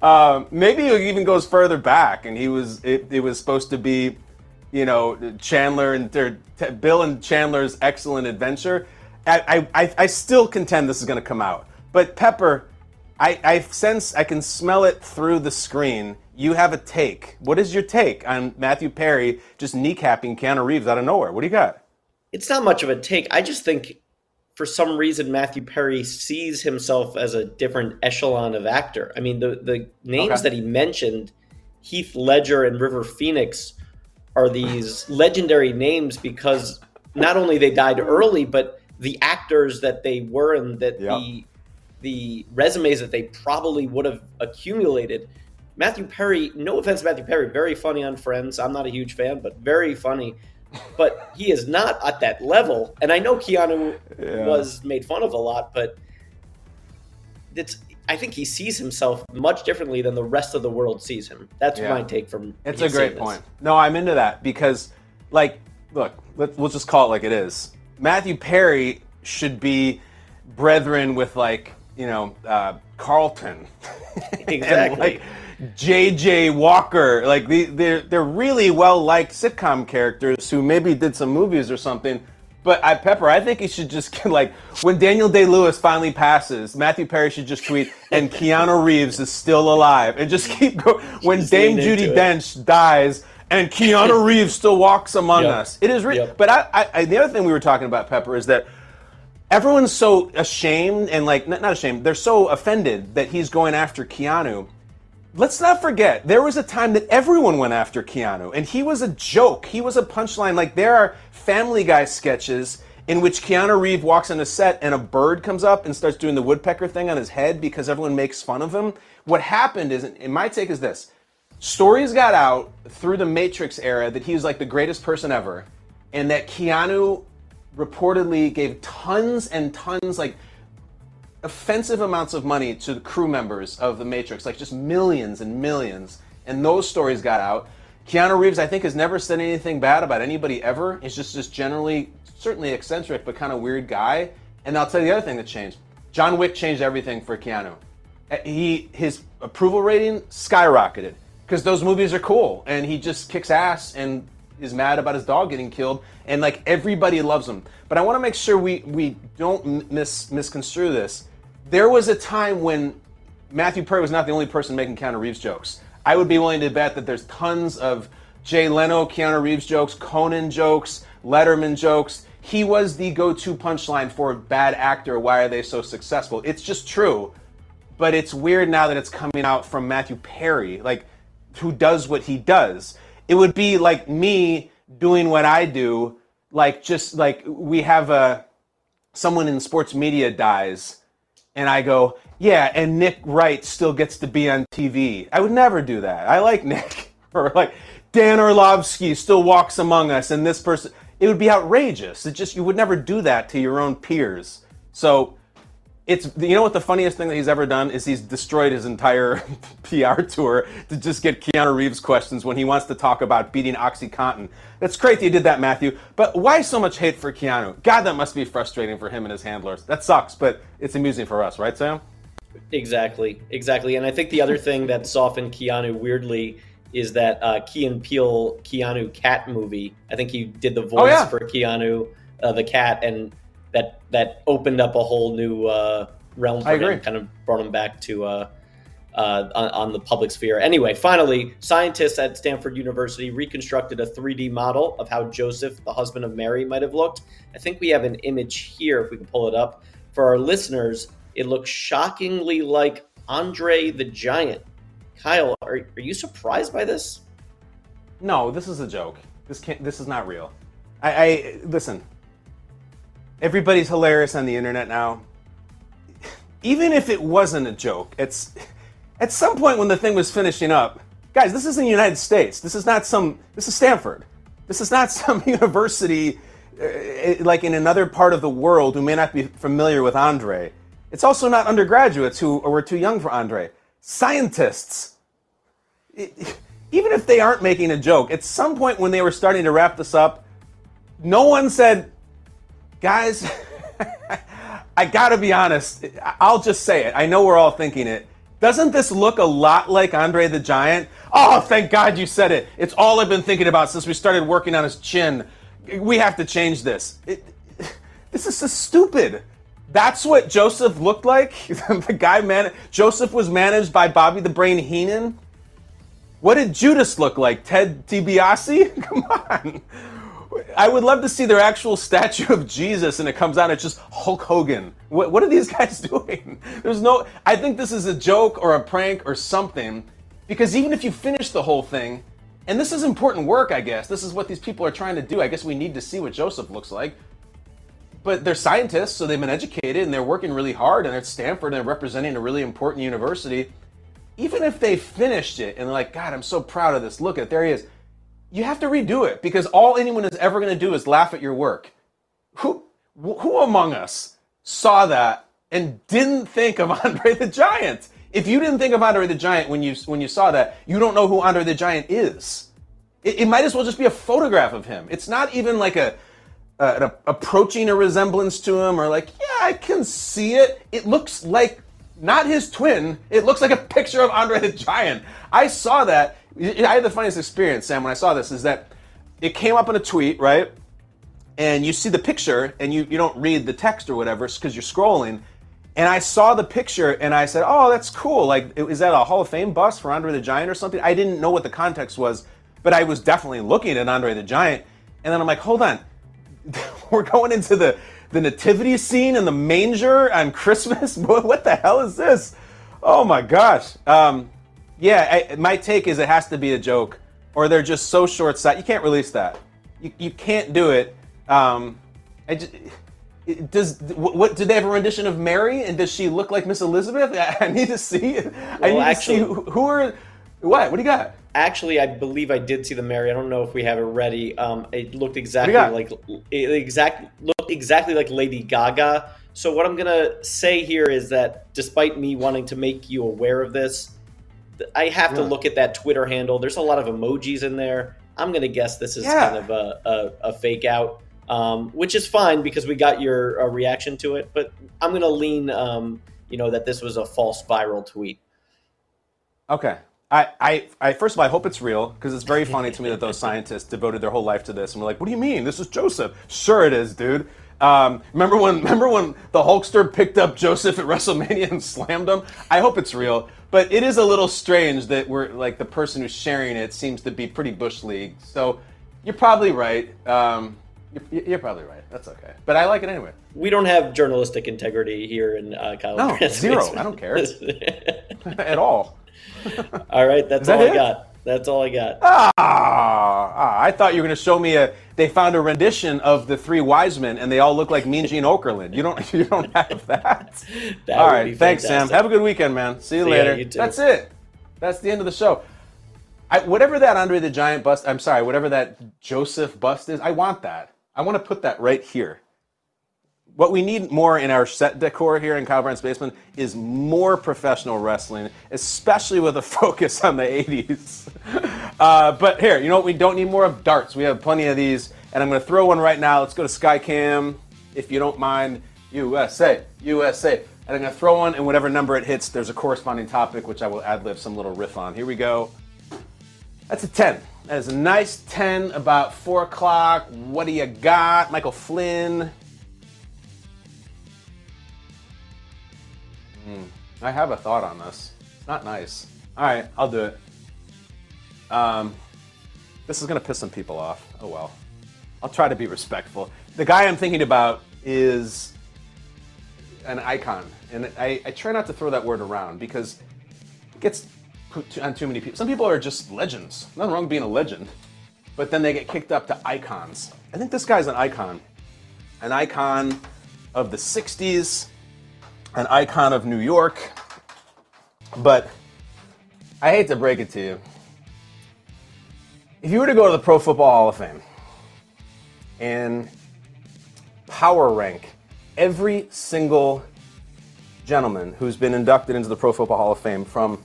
Um, maybe it even goes further back, and he was it, it was supposed to be, you know, Chandler and or, T- Bill and Chandler's excellent adventure. I, I, I still contend this is going to come out, but Pepper. I, I sense I can smell it through the screen. You have a take. What is your take on Matthew Perry just kneecapping Keanu Reeves out of nowhere? What do you got? it's not much of a take. I just think for some reason Matthew Perry sees himself as a different echelon of actor. I mean, the the names Okay. that he mentioned, Heath Ledger and River Phoenix, are these legendary names because not only they died early, but the actors that they were and that Yeah. the the resumes that they probably would have accumulated Matthew Perry, no offense to Matthew Perry, very funny on Friends. I'm not a huge fan, but very funny. But he is not at that level. And I know Keanu Yeah. was made fun of a lot, but it's I think he sees himself much differently than the rest of the world sees him. That's Yeah. my take from It's a great point. No, I'm into that because, like, look, let, we'll just call it like it is. Matthew Perry should be brethren with, like, you know, uh, Carlton. and, Exactly. like, J.J. Walker. Like, the, they're, they're really well liked sitcom characters who maybe did some movies or something. But I, Pepper, I think he should just get, like when Daniel Day Lewis finally passes, Matthew Perry should just tweet, "And Keanu Reeves is still alive," and just keep going. When Just Dame Judi. Dench dies, and Keanu Reeves still walks among Yep. us, it is. Re- Yep. But I, I, I, the other thing we were talking about, Pepper, is that everyone's so ashamed and like not, not ashamed. They're so offended that he's going after Keanu. Let's not forget, there was a time that everyone went after Keanu, and he was a joke. He was a punchline. Like, there are Family Guy sketches in which Keanu Reeves walks on a set and a bird comes up and starts doing the woodpecker thing on his head because everyone makes fun of him. What happened is, and my take is this stories got out through the Matrix era that he was like the greatest person ever, and that Keanu reportedly gave tons and tons, like offensive amounts of money to the crew members of the Matrix, like just millions and millions. And those stories got out. Keanu Reeves, I think, has never said anything bad about anybody ever. He's just just generally, certainly eccentric, but kind of weird guy. And I'll tell you the other thing that changed. John Wick changed everything for Keanu. Uh, He his approval rating skyrocketed because those movies are cool, and he just kicks ass and is mad about his dog getting killed, and like everybody loves him. But I want to make sure we we don't mis misconstrue this. There was a time when Matthew Perry was not the only person making Keanu Reeves jokes. I would be willing to bet that there's tons of Jay Leno, Keanu Reeves jokes, Conan jokes, Letterman jokes. He was the go-to punchline for a bad actor. Why are they so successful? It's just true, but it's weird now that it's coming out from Matthew Perry, like who does what he does. It would be like me doing what I do, like just like we have a someone in sports media dies and I go, yeah, and Nick Wright still gets to be on TV. I would never do that. I like Nick. or like Dan Orlovsky still walks among us, and this person. It would be outrageous. It just you would never do that to your own peers. So it's you know what the funniest thing that he's ever done is he's destroyed his entire PR tour to just get Keanu Reeves questions when he wants to talk about beating OxyContin. That's great that you did that, Matthew. But why so much hate for Keanu? God, that must be frustrating for him and his handlers. That sucks, but it's amusing for us, right, Sam? Exactly, exactly. And I think the other thing that softened Keanu weirdly is that uh, Key and Peele Keanu cat movie. I think he did the voice yeah. for Keanu, uh, the cat, and that that opened up a whole new uh, realm for I him. agree. Kind of brought him back to uh, uh, on, on the public sphere. Anyway, finally, scientists at Stanford University reconstructed a 3D model of how Joseph, the husband of Mary, might have looked. I think we have an image here, if we can pull it up. For our listeners, it looks shockingly like Andre the Giant. Kyle, are, are you surprised by this? No, this is a joke. This can't. This is not real. I, I listen. Everybody's hilarious on the internet now. Even if it wasn't a joke, it's at some point when the thing was finishing up. Guys, this is in the United States. This is not some. This is Stanford. This is not some university uh, like in another part of the world who may not be familiar with Andre. It's also not undergraduates who were too young for Andre. Scientists even if they aren't making a joke, at some point when they were starting to wrap this up, no one said, guys, I gotta be honest, I'll just say it. I know we're all thinking it. Doesn't this look a lot like Andre the Giant? Oh, thank God you said it. It's all I've been thinking about since we started working on his chin. We have to change this. It, this is so stupid. That's what Joseph looked like. the guy man Joseph was managed by Bobby the Brain Heenan. What did Judas look like? Ted DiBiase? Come on. I would love to see their actual statue of Jesus and it comes out, it's just Hulk Hogan. What, what are these guys doing? There's no, I think this is a joke or a prank or something because even if you finish the whole thing, and this is important work, I guess, this is what these people are trying to do. I guess we need to see what Joseph looks like. But they're scientists, so they've been educated and they're working really hard and they're at Stanford and they're representing a really important university even if they finished it and they're like, God, I'm so proud of this. Look at there he is. You have to redo it because all anyone is ever going to do is laugh at your work. Who who among us saw that and didn't think of Andre the Giant? If you didn't think of Andre the Giant when you when you saw that, you don't know who Andre the Giant is. It, it might as well just be a photograph of him. It's not even like a, a, a approaching a resemblance to him or like, yeah, I can see it. It looks like not his twin. It looks like a picture of Andre the Giant. I saw that. I had the funniest experience, Sam, when I saw this, is that it came up in a tweet, right? And you see the picture and you, you don't read the text or whatever because you're scrolling. And I saw the picture and I said, oh, that's cool. Like, is that a Hall of Fame bust for Andre the Giant or something? I didn't know what the context was, but I was definitely looking at Andre the Giant. And then I'm like, hold on. We're going into the the nativity scene in the manger on Christmas. what the hell is this? Oh my gosh. Um, yeah, I, my take is it has to be a joke, or they're just so short sighted. You can't release that. You, you can't do it. Um, I just, it, does what? Did they have a rendition of Mary, and does she look like Miss Elizabeth? I, I need to see. Well, I need actually, to see who, who are. What? What do you got? Actually, I believe I did see the Mary. I don't know if we have it ready. Um, it looked exactly like it exact looked exactly like Lady Gaga. So what I'm gonna say here is that despite me wanting to make you aware of this, I have yeah. to look at that Twitter handle. There's a lot of emojis in there. I'm gonna guess this is yeah. kind of a, a, a fake out, um, which is fine because we got your uh, reaction to it. But I'm gonna lean, um, you know, that this was a false viral tweet. Okay, I, I, I, first of all, I hope it's real because it's very funny to me that those scientists devoted their whole life to this and were like, "What do you mean? This is Joseph?" Sure, it is, dude. Um, remember when, remember when the Hulkster picked up Joseph at WrestleMania and slammed him? I hope it's real, but it is a little strange that we're like the person who's sharing it seems to be pretty bush league. So you're probably right. Um, you're, you're, probably right. That's okay, but I like it anyway. We don't have journalistic integrity here in uh, Kyle. No, zero. I don't care at all. all right, that's that all it? I got. That's all I got. Ah, ah, I thought you were going to show me a. They found a rendition of the three wise men, and they all look like Mean Gene Okerlund. You don't. You don't have that. that all right. Thanks, Sam. Have a good weekend, man. See you See later. You That's it. That's the end of the show. I, whatever that Andre the Giant bust. I'm sorry. Whatever that Joseph bust is. I want that. I want to put that right here what we need more in our set decor here in Kyle Brandt's basement is more professional wrestling, especially with a focus on the 80s. Uh, but here, you know what? We don't need more of darts. We have plenty of these, and I'm going to throw one right now. Let's go to Skycam, if you don't mind. USA, USA. And I'm going to throw one, and whatever number it hits, there's a corresponding topic, which I will ad lib some little riff on. Here we go. That's a 10. That is a nice 10, about 4 o'clock. What do you got? Michael Flynn. Mm, I have a thought on this. It's not nice. All right, I'll do it. Um, this is to piss some people off. Oh well. I'll try to be respectful. The guy I'm thinking about is an icon, and I, I try not to throw that word around because it gets on too many people. Some people are just legends. Nothing wrong with being a legend, but then they get kicked up to icons. I think this guy's an icon, an icon of the '60s, an icon of New York. But I hate to break it to you. If you were to go to the Pro Football Hall of Fame and power rank every single gentleman who's been inducted into the Pro Football Hall of Fame from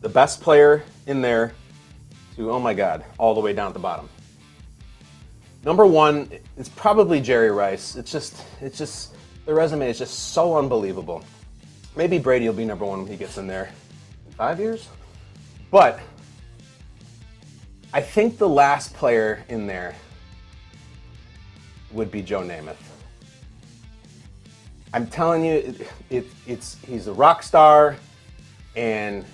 the best player in there to, oh my God, all the way down at the bottom. Number one, it's probably Jerry Rice. It's just, it's just, the resume is just so unbelievable. Maybe Brady will be number one when he gets in there in five years. But I think the last player in there would be Joe Namath. I'm telling you, it, it, it's he's a rock star, and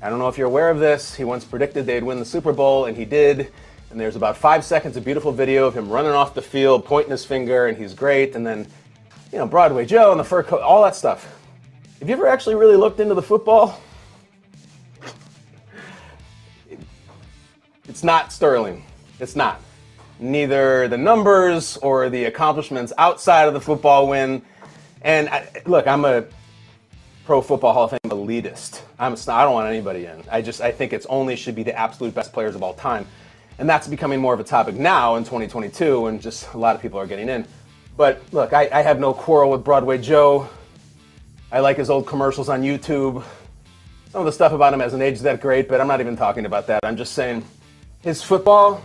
I don't know if you're aware of this. He once predicted they'd win the Super Bowl, and he did. And there's about five seconds of beautiful video of him running off the field, pointing his finger, and he's great. And then you know, Broadway Joe and the fur coat, all that stuff. Have you ever actually really looked into the football? It's not sterling. It's not. Neither the numbers or the accomplishments outside of the football win. And I, look, I'm a Pro Football Hall of Fame elitist. I'm, I don't want anybody in. I just I think it's only should be the absolute best players of all time, and that's becoming more of a topic now in 2022, and just a lot of people are getting in. But look, I, I have no quarrel with Broadway Joe. I like his old commercials on YouTube. Some of the stuff about him hasn't aged that great, but I'm not even talking about that. I'm just saying his football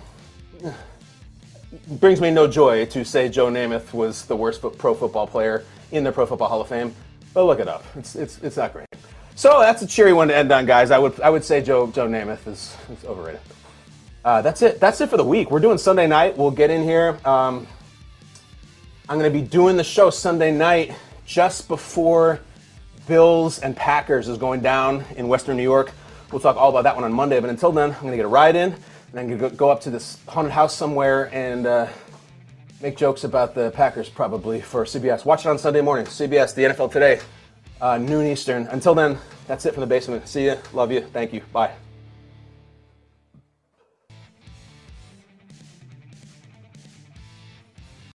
brings me no joy to say Joe Namath was the worst pro football player in the Pro Football Hall of Fame, but look it up. It's, it's, it's not great. So that's a cheery one to end on, guys. I would, I would say Joe, Joe Namath is, is overrated. Uh, that's it. That's it for the week. We're doing Sunday night. We'll get in here. Um, I'm going to be doing the show Sunday night just before Bills and Packers is going down in Western New York. We'll talk all about that one on Monday. But until then, I'm going to get a ride in, and I'm going to go up to this haunted house somewhere and uh, make jokes about the Packers probably for CBS. Watch it on Sunday morning. CBS, the NFL Today, uh, noon Eastern. Until then, that's it from the basement. See you. Love you. Thank you. Bye.